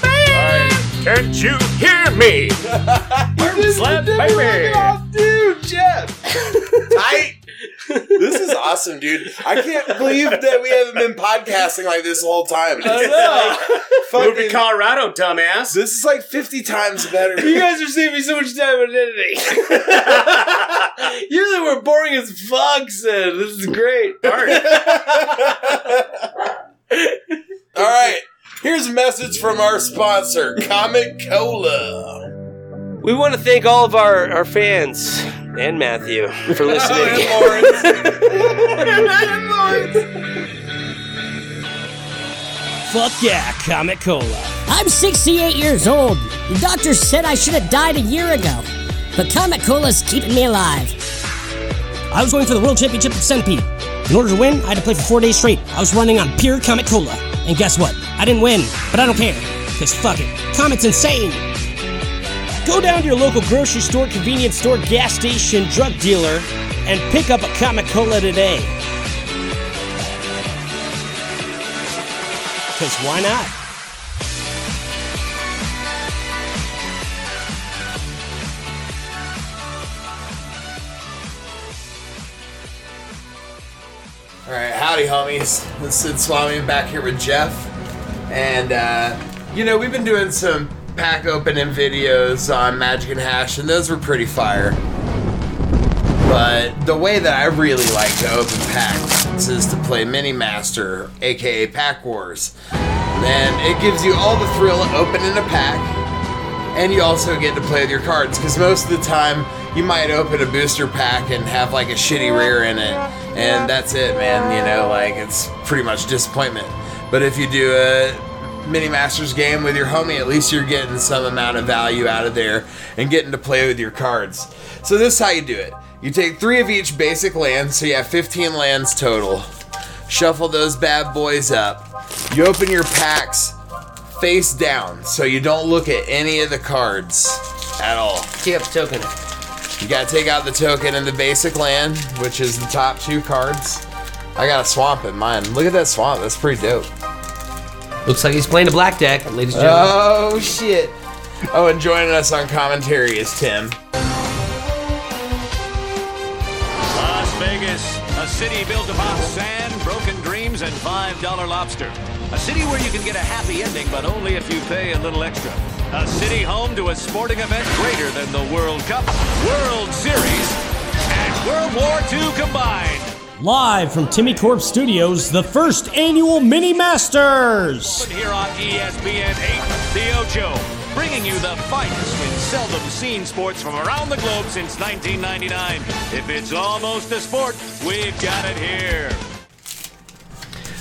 Baby. Can't you hear me? Worm slap, baby. Dude, Jeff. Tight. This is awesome, dude. I can't believe that we haven't been podcasting like this the whole time. It's like Move to Colorado, dumbass. This is like 50 times better. You guys are saving me so much time on editing. Usually we're boring as fuck, Sid. This is great. Art. All right. Here's a message from our sponsor, Comic Cola. We want to thank all of our, our fans and Matthew for listening. Fuck yeah, Comic Cola. I'm 68 years old. The doctor said I should have died a year ago. But Comic Cola's keeping me alive. I was going for the World Championship of Centipede. In order to win, I had to play for four days straight. I was running on pure Comic Cola. And guess what? I didn't win, but I don't care. Because fuck it. Comic's insane. Go down to your local grocery store, convenience store, gas station, drug dealer, and pick up a Comic Cola today. Because why not? All right, howdy, homies. This is Swami back here with Jeff, and uh, you know we've been doing some pack opening videos on Magic and Hash, and those were pretty fire. But the way that I really like to open packs is to play Mini Master, aka Pack Wars, and it gives you all the thrill of opening a pack, and you also get to play with your cards because most of the time you might open a booster pack and have like a shitty rare in it and that's it man you know like it's pretty much disappointment but if you do a mini masters game with your homie at least you're getting some amount of value out of there and getting to play with your cards so this is how you do it you take three of each basic land so you have 15 lands total shuffle those bad boys up you open your packs face down so you don't look at any of the cards at all. The token. You gotta take out the token in the basic land, which is the top two cards. I got a swamp in mine. Look at that swamp. That's pretty dope. Looks like he's playing a black deck, ladies and gentlemen. Oh shit. Oh, and joining us on commentary is Tim. Las Vegas, a city built upon sand, broken dreams, and $5 lobster. A city where you can get a happy ending, but only if you pay a little extra. A city home to a sporting event greater than the World Cup, World Series, and World War II combined. Live from Timmy Corp Studios, the first annual Mini Masters. Here on ESPN 8, The Ocho, bringing you the finest in seldom seen sports from around the globe since 1999. If it's almost a sport, we've got it here.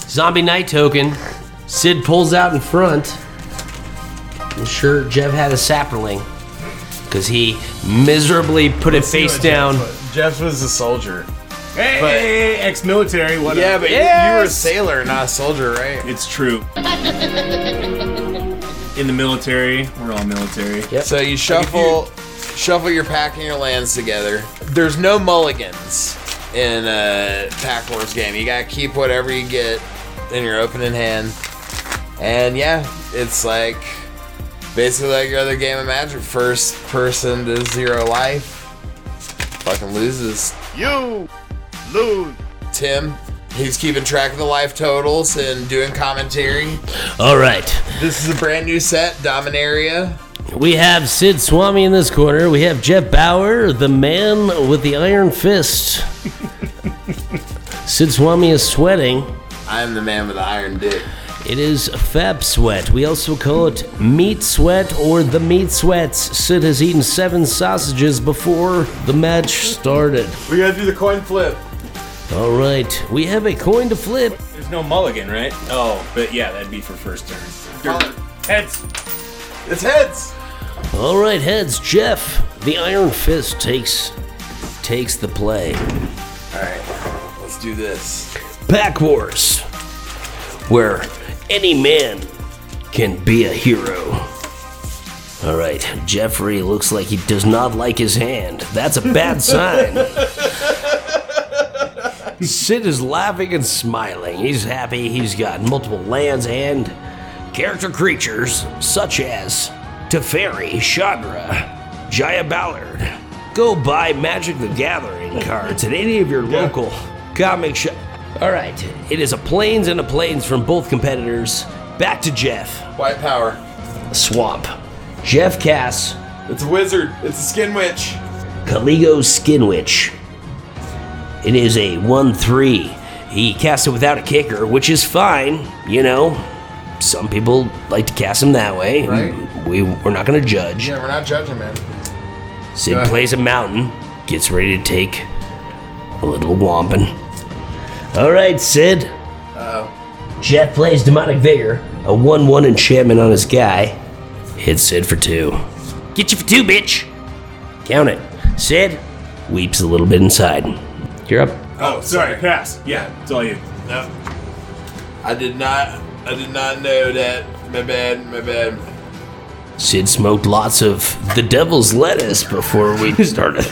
Zombie Knight Token. Sid pulls out in front. I'm sure Jeff had a Saproling. Because he miserably put it face down. Jeff was a soldier. Hey, ex-military, whatever. Yeah, but you- you were a sailor, not a soldier, right? It's true. In the military, we're all military. So you shuffle, shuffle your pack and your lands together. There's no mulligans in a Pack Wars game. You gotta keep whatever you get in your opening hand. And yeah, it's like basically like your other game of Magic. First person to zero life, fucking loses. You lose. Tim, he's keeping track of the life totals and doing commentary. All right. This is a brand new set, Dominaria. We have Sid Swami in this corner. We have Jeff Bauer, the man with the iron fist. Sid Swami is sweating. I'm the man with the iron dick. It is Fab Sweat. We also call it Meat Sweat or the Meat Sweats. Sid has eaten seven sausages before the match started. We gotta do the coin flip. All right, we have a coin to flip. There's no mulligan, right? Oh, but yeah, that'd be for first turn. Heads. It's heads. All right, heads. Jeff, the Iron Fist takes takes the play. All right, let's do this. Pack Wars, where any man can be a hero. All right, Jeffrey looks like he does not like his hand. That's a bad sign. Sid is laughing and smiling. He's happy. He's got multiple lands and character creatures such as Teferi, Chandra, Jaya Ballard. Go buy Magic the Gathering cards at any of your local comic shop. All right, it is a planes and a planes from both competitors. Back to Jeff. White power. Swamp. Jeff Cass. It's a wizard. It's a skin witch. Caligo Skin Witch. It is a 1 3. He cast it without a kicker, which is fine, you know. Some people like to cast him that way. Right. We, we're not going to judge. Yeah, we're not judging, man. Sid plays a mountain, gets ready to take a little whomping. All right, Sid. Uh Jeff plays Demonic Vigor, a 1 1 enchantment on his guy. Hits Sid for two. Get you for two, bitch! Count it. Sid weeps a little bit inside. You're up. Oh, sorry, pass. Yeah, it's all you. No. I did not. I did not know that. My bad. My bad. Sid smoked lots of the devil's lettuce before we started.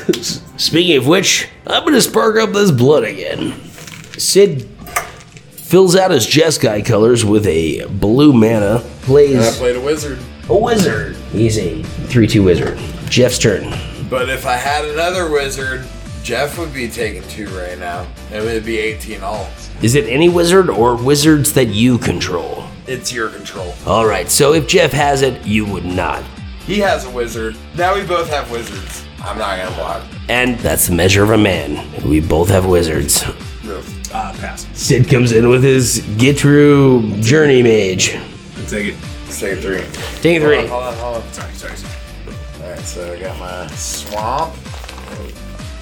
Speaking of which, I'm gonna spark up this blood again. Sid fills out his Jeskai colors with a blue mana, And I plays played a wizard. a wizard. He's a 3 2 wizard. Jeff's turn. But if I had another wizard, Jeff would be taking two right now. It would be 18 all. Is it any wizard or wizards that you control? It's your control. Alright, so if Jeff has it, you would not. He has a wizard. Now we both have wizards. I'm not gonna block. And that's the measure of a man. We both have wizards. Ah, pass. Sid comes in with his Ghitu Journeymage. Take it. Let's take a three. Take a Hold three. on, hold on, hold on. Sorry, sorry, sorry. Alright, so I got my swamp.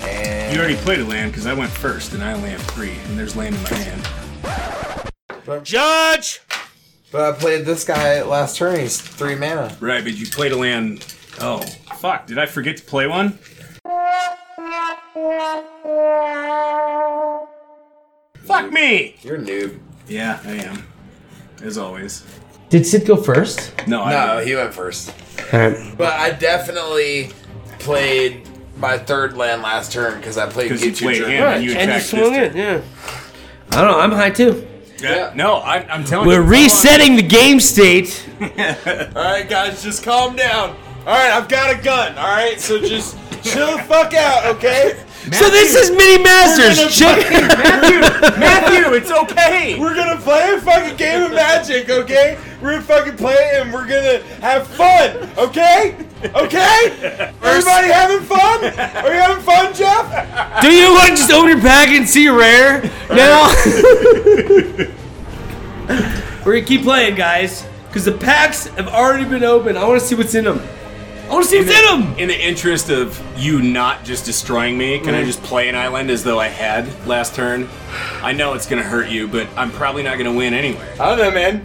And You already played a land because I went first and I only have three, and there's land in my hand. Judge! But I played this guy last turn. He's three mana. Right, but you played a land. Oh, fuck. Did I forget to play one? Fuck me! You're a noob. Yeah, I am. As always. Did Sid go first? No, I No, didn't. he went first. Alright. But I definitely played my third land last turn because I played 'Cause you Get You played Journey. him and you and you attacked swung this it, yeah. I don't know. I'm high too. Yeah. No, I, I'm telling you. We're you. resetting the game state. All right, guys, just calm down. All right, I've got a gun. All right, so just chill the fuck out, okay? So this is Mini Masters. We're Check- fucking- Matthew, it's okay. We're gonna play a fucking game of Magic, okay? We're gonna fucking play it and we're gonna have fun, okay? Okay? Everybody having fun? Are you having fun, Jeff? Do you want to just open your pack and see a rare now? We're gonna keep playing, guys, because the packs have already been opened. I want to see what's in them. I want to see In what's in the, them. in the interest of you not just destroying me, can I Mhm. just play an island as though I had last turn? I know it's gonna hurt you, but I'm probably not gonna win anyway. I don't know, man.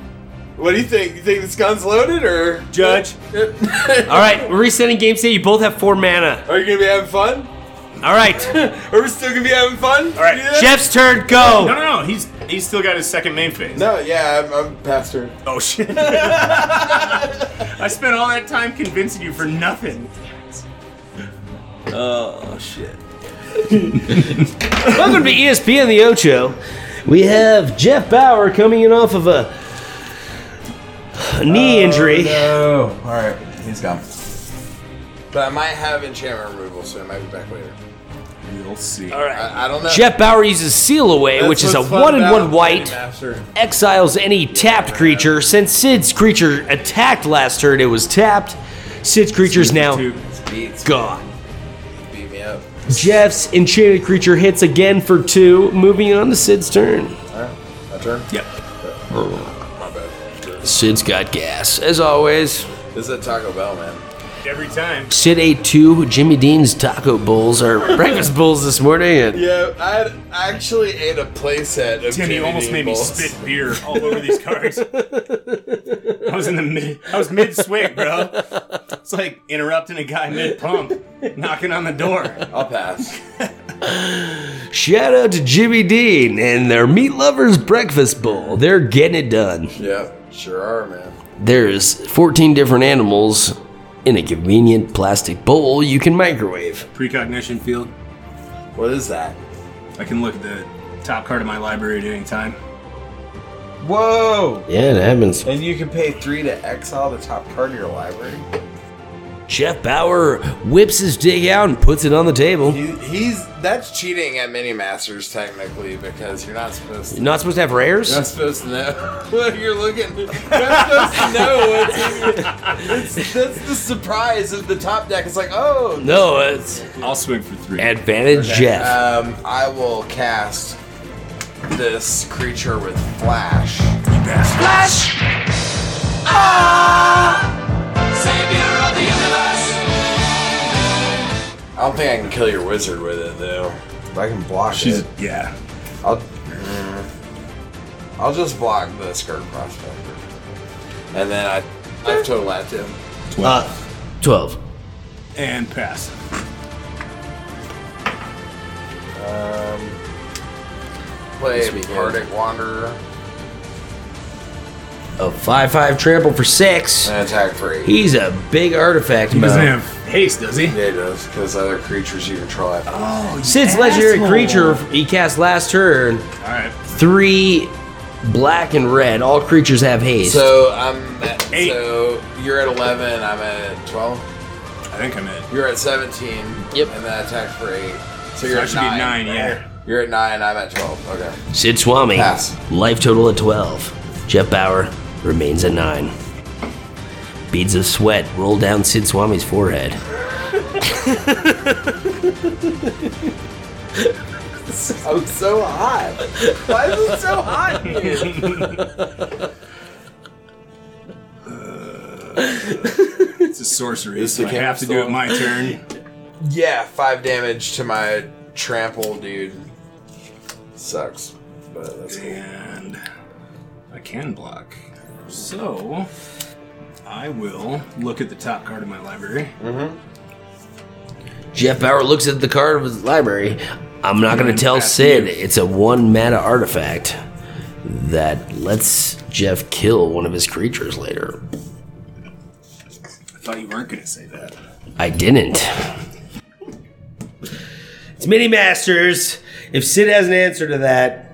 What do you think? You think this gun's loaded or Judge? All right, we're resetting game state. You both have four mana. Are you gonna be having fun? All right, Are we still gonna be having fun? All right. Jeff's turn. Go. no, no. No. He's he's still got his second main phase. No, yeah, I'm, I'm past turn. Oh shit! I spent all that time convincing you for nothing. Oh shit. Welcome to E ESPN the Ocho. We have Jeff Bauer coming in off of a, a knee oh, injury. No. All right, he's gone. But I might have enchantment removal, so I might be back later. We'll see. All right. I, I don't know. Jeff Bauer uses Seal Away, That's which is a one and one white. Exiles any tapped creature. Since Sid's creature attacked last turn, it was tapped. Sid's creature's now Beats. gone. Beat me up. Jeff's enchanted creature hits again for two, moving on to Sid's turn. All right, my turn. Yep. My bad. Sid's got gas, as always. This is a Taco Bell, man. Every time. Sid ate two Jimmy Dean's taco bowls or breakfast bowls this morning, and Yeah, I, actually ate a playset of Tim, you Jimmy almost Dean made me bowls. spit beer all over these cards. I was in the mid. I was mid swig, bro. It's like interrupting a guy mid pump, knocking on the door. I'll pass. shout out to Jimmy Dean and their meat lovers breakfast bowl. They're getting it done. Yeah, sure are, man. There's 14 different animals in a convenient plastic bowl you can microwave. Precognition field. What is that? I can look at the top card of my library at any time. Whoa! Yeah, it happens. And you can pay three to exile the top card of your library. Jeff Bauer whips his dig out and puts it on the table. He, he's that's cheating at mini masters technically because you're not supposed to. You're not supposed to have rares? You're not supposed to know what you're looking. You're not supposed to know what's in your, it's, That's the surprise of the top deck. It's like, oh No, it's I'll swing for three. advantage Jeff. Um, I will cast this creature with flash. Flash! Ah! I don't think I can kill your wizard with it though. If I can block She's it, yeah. I'll. mm, I'll just block the Skirk Prospector, and then I. I have total at him. Uh, 12. And pass. Um, play This weekend. Pardic Wanderer A 5 5 trample for 6. and attack for eight. He's a big artifact He doesn't have haste, does he? Yeah, it does because other creatures you control have. Oh, Sid's legendary creature he cast last turn. All right. Three black and red. All creatures have haste. So I'm at, Eight. so you're at eleven. I'm at twelve. I think I'm at. You're at seventeen. Yep. And then attack for eight. So So you're I at should be nine. nine, yeah. You're at nine. I'm at twelve. Okay. Sid Swami. Pass. Life total at 12. Jeff Bauer remains a 9. Beads of sweat roll down Sid Swami's forehead. So so hot. Why is it so hot here? It's a sorcery, This so I have to do it my turn. yeah, five damage to my trample dude. Sucks, but that's cool. And I can block. So I will look at the top card of my library. Mm-hmm. Jeff Bauer looks at the card of his library. I'm not going to tell pass Sid you. it's a one mana artifact that lets Jeff kill one of his creatures later. I thought you weren't going to say that. I didn't. It's Mini Masters. If Sid has an answer to that,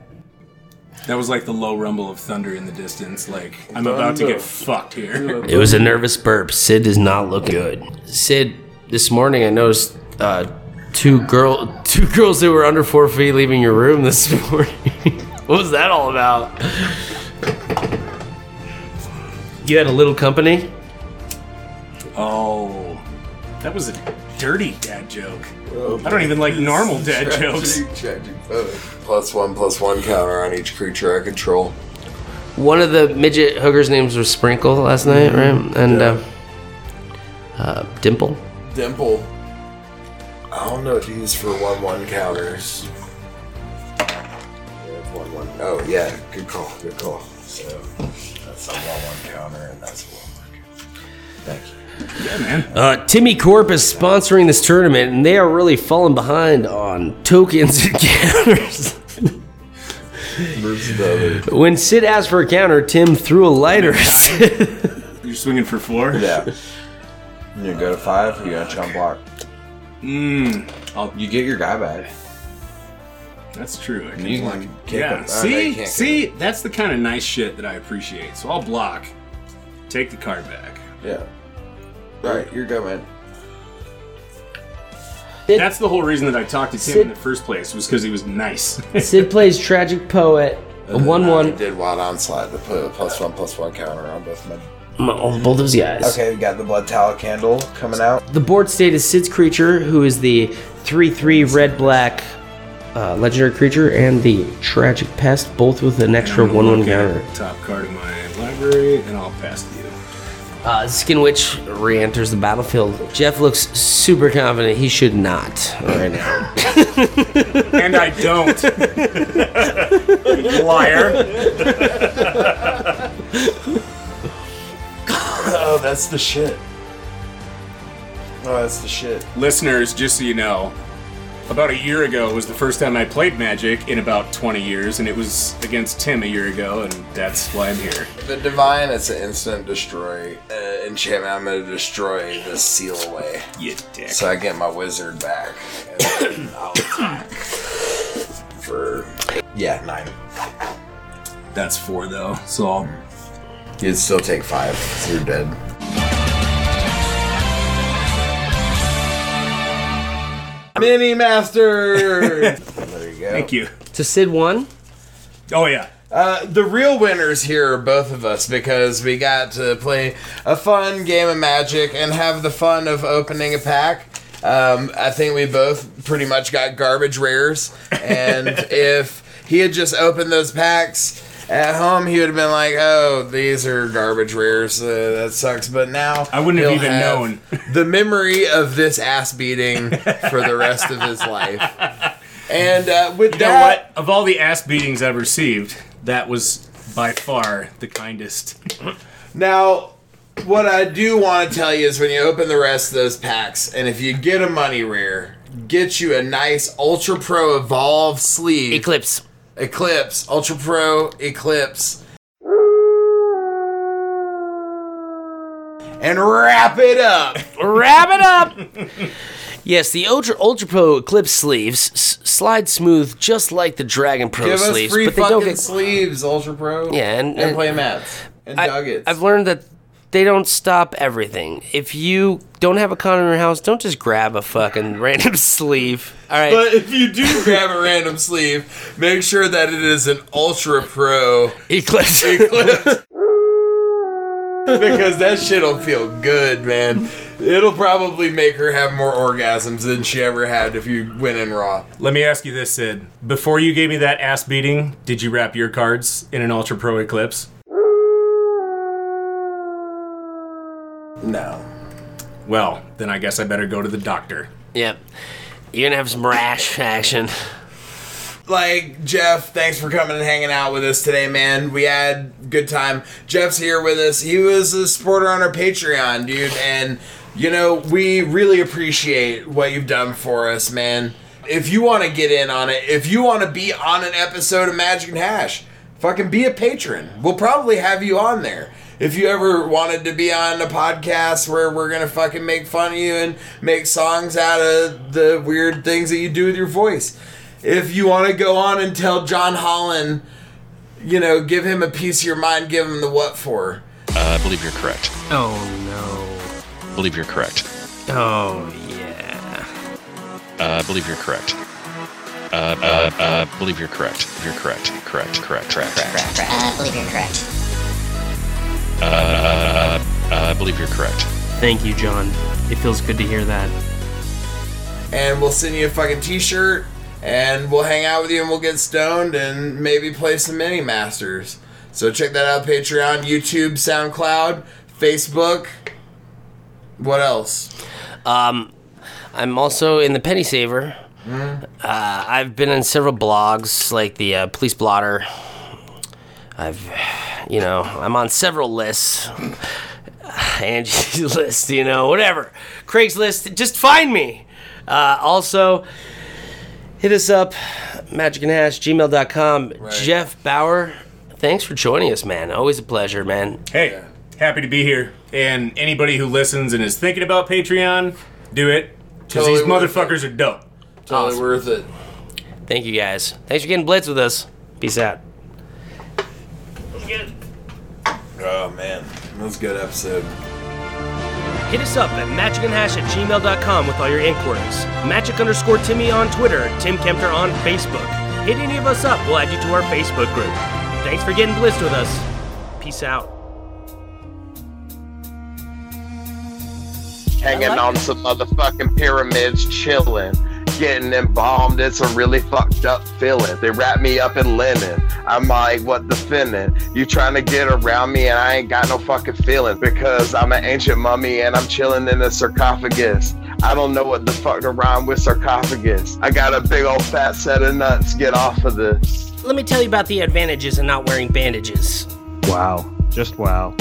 That was like the low rumble of thunder in the distance. Like I'm about to get fucked here. It was a nervous burp. Sid does not look good. Sid, this morning I noticed uh, two girl, two girls that were under four feet leaving your room this morning. what was that all about? You had a little company. Oh, that was a dirty dad joke. I don't even like normal dad jokes. Tragic poet. Plus one, plus one counter on each creature I control. One of the midget hookers' names was Sprinkle last night, right? And uh, uh, Dimple. Dimple. I don't know what to use for one one counters. Yeah, one one. Oh yeah, good call, good call. So that's a one one counter, and that's a one one. Thank you. Yeah, man. Uh, Timmy Corp is sponsoring this tournament, and they are really falling behind on tokens and counters. Versus the other. when Sid asked for a counter, Tim threw a lighter. You're swinging for four. Yeah. You go to five. You got chump block. Mm, I'll, You get your guy back. that's true. I can You block. can kick yeah. him. Oh, no, see, can't see, that's the kind of nice shit that I appreciate. So I'll block, take the card back. Yeah. All right, you're good, man. That's the whole reason that I talked to Tim Sid- in the first place was because he was nice. Sid plays Tragic Poet, a 1 I 1. did wild onslaught to put a plus one plus one counter on both my. Both of those guys. Okay, we got the blood tallow candle coming out. The board state is Sid's creature, who is the 3 3 red black uh, legendary creature, and the Tragic Pest, both with an extra I'm 1 gonna 1 look at counter. Top card of my library, and I'll pass to you. Uh, Skin Witch re enters the battlefield. Jeff looks super confident he should not right now. and I don't. Liar. oh, that's the shit. Oh, that's the shit. Listeners, just so you know, about a year ago was the first time I played Magic in about 20 years, and it was against Tim a year ago, and that's why I'm here. The divine, it's an instant destroy uh, enchantment. I'm gonna destroy the seal away. You dick. So I get my wizard back. And I'll attack for yeah nine. That's four though, so I'll. You'd still take five. So you're dead. Mini Master. there you go. Thank you. To Sid 1. Oh yeah. Uh, the real winners here are both of us because we got to play a fun game of Magic and have the fun of opening a pack. Um, I think we both pretty much got garbage rares, and if he had just opened those packs at home, he would have been like, "Oh, these are garbage rares. Uh, that sucks." But now I wouldn't have he'll even known. the memory of this ass beating for the rest of his life. And uh, with You know that, what? Of all the ass beatings I've received, that was by far the kindest. Now, what I do want to tell you is when you open the rest of those packs, and if you get a money rare, get you a nice Ultra Pro Evolve sleeve. Eclipse. Eclipse. Ultra Pro Eclipse. And wrap it up. Wrap it up! Yes, the Ultra Ultra Pro Eclipse sleeves s- slide smooth just like the Dragon Pro Give us sleeves, free but they fucking don't get sleeves, Ultra Pro. Yeah, and- and, and- play mats and I, nuggets. I've learned that they don't stop everything. If you don't have a condom in your house, don't just grab a fucking random sleeve. All right. But if you do grab a random sleeve, make sure that it is an Ultra Pro Eclipse. Eclipse. because that shit'll feel good, man. It'll probably make her have more orgasms than she ever had if you went in raw. Let me ask you this, Sid. Before you gave me that ass beating, did you wrap your cards in an Ultra Pro Eclipse? No. Well, then I guess I better go to the doctor. Yep. You're gonna have some rash action. Like Jeff, thanks for coming and hanging out with us today, man. We had a good time. Jeff's here with us. He was a supporter on our Patreon, dude, and you know we really appreciate what you've done for us, man. If you want to get in on it, if you want to be on an episode of Magic and Hash, fucking be a patron. We'll probably have you on there. If you ever wanted to be on a podcast where we're gonna fucking make fun of you and make songs out of the weird things that you do with your voice. If you want to go on and tell John Holland you know, give him a piece of your mind, give him the what for. Uh, I believe you're correct. Oh no. I believe you're correct. Oh yeah. Uh, I believe you're correct. Uh, uh, uh, I believe you're correct. You're correct. Correct. Correct. Correct. Correct. I believe you're correct. Uh, I believe you're correct. Thank you, John. It feels good to hear that. And we'll send you a fucking t-shirt, and we'll hang out with you, and we'll get stoned, and maybe play some mini masters. So check that out: Patreon, YouTube, SoundCloud, Facebook. What else? Um, I'm also in the Penny Saver. Mm. Uh, I've been in several blogs like the uh, Police Blotter. I've, you know, I'm on several lists. Angie's list, you know, whatever. Craigslist, just find me. Uh, also, hit us up, magicandhash, gmail.com. Jeff Bauer, thanks for joining us, man. Always a pleasure, man. Hey, happy to be here. And anybody who listens and is thinking about Patreon, do it. Because Totally these worth motherfuckers are dope. Totally worth it. Thank you guys. Thanks for getting blitz with us. Peace out. Oh man, that was a good episode. Hit us up at magicandhash at gmail.com with all your inquiries. Magic underscore Timmy on Twitter, Tim Kempter on Facebook. Hit any of us up, we'll add you to our Facebook group. Thanks for getting blitzed with us. Peace out. hanging on some motherfucking pyramids, chilling. Getting embalmed, it's a really fucked up feeling. They wrap me up in linen. I'm like, what the finning? You trying to get around me and I ain't got no fucking feeling because I'm an ancient mummy and I'm chilling in a sarcophagus. I don't know what the fuck to rhyme with sarcophagus. I got a big old fat set of nuts. Get off of this. Let me tell you about the advantages of not wearing bandages. Wow. Just wow.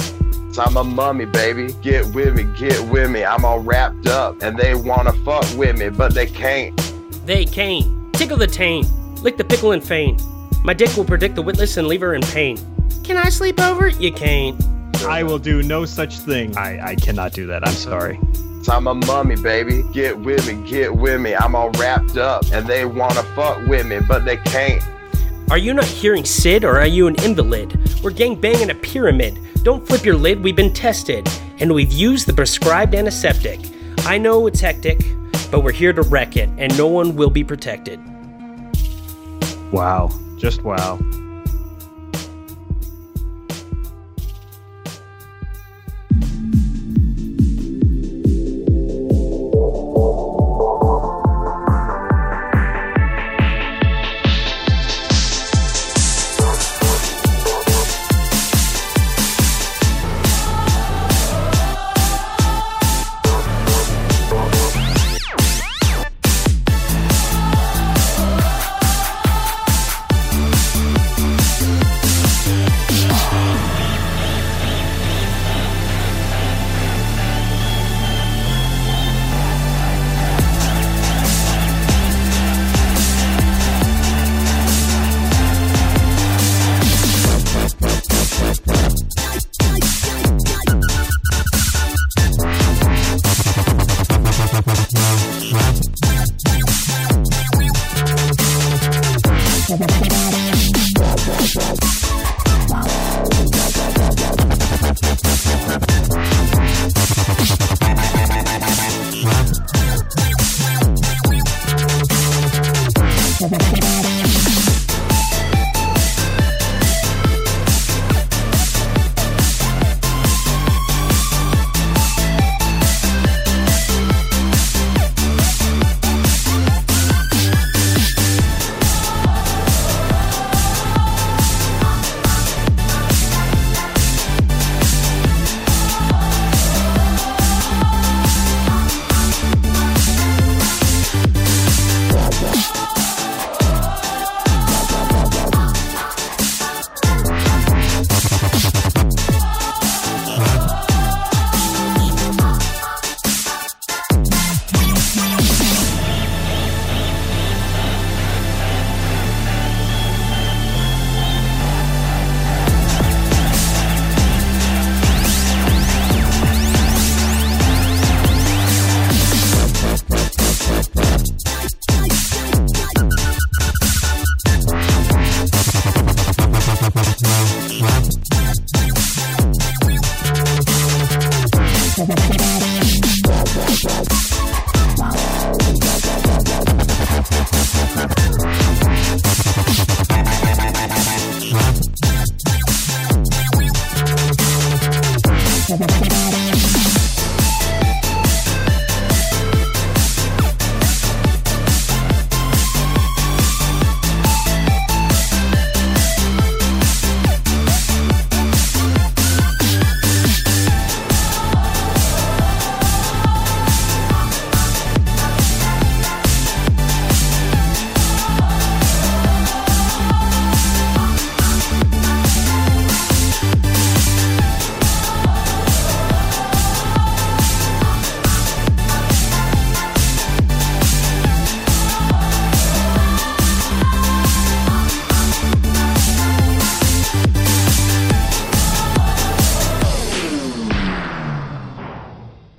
I'm a mummy, baby. Get with me, get with me. I'm all wrapped up and they wanna fuck with me, but they can't. They can't. Tickle the taint. Lick the pickle and feign. My dick will predict the witless and leave her in pain. Can I sleep over? You can't. I will do no such thing. I, I cannot do that. I'm sorry. I'm a mummy, baby. Get with me, get with me. I'm all wrapped up and they wanna fuck with me, but they can't. Are you not hearing Sid or are you an invalid? We're gang banging a pyramid. Don't flip your lid, we've been tested. And we've used the prescribed antiseptic. I know it's hectic, but we're here to wreck it, and no one will be protected. Wow. Just wow.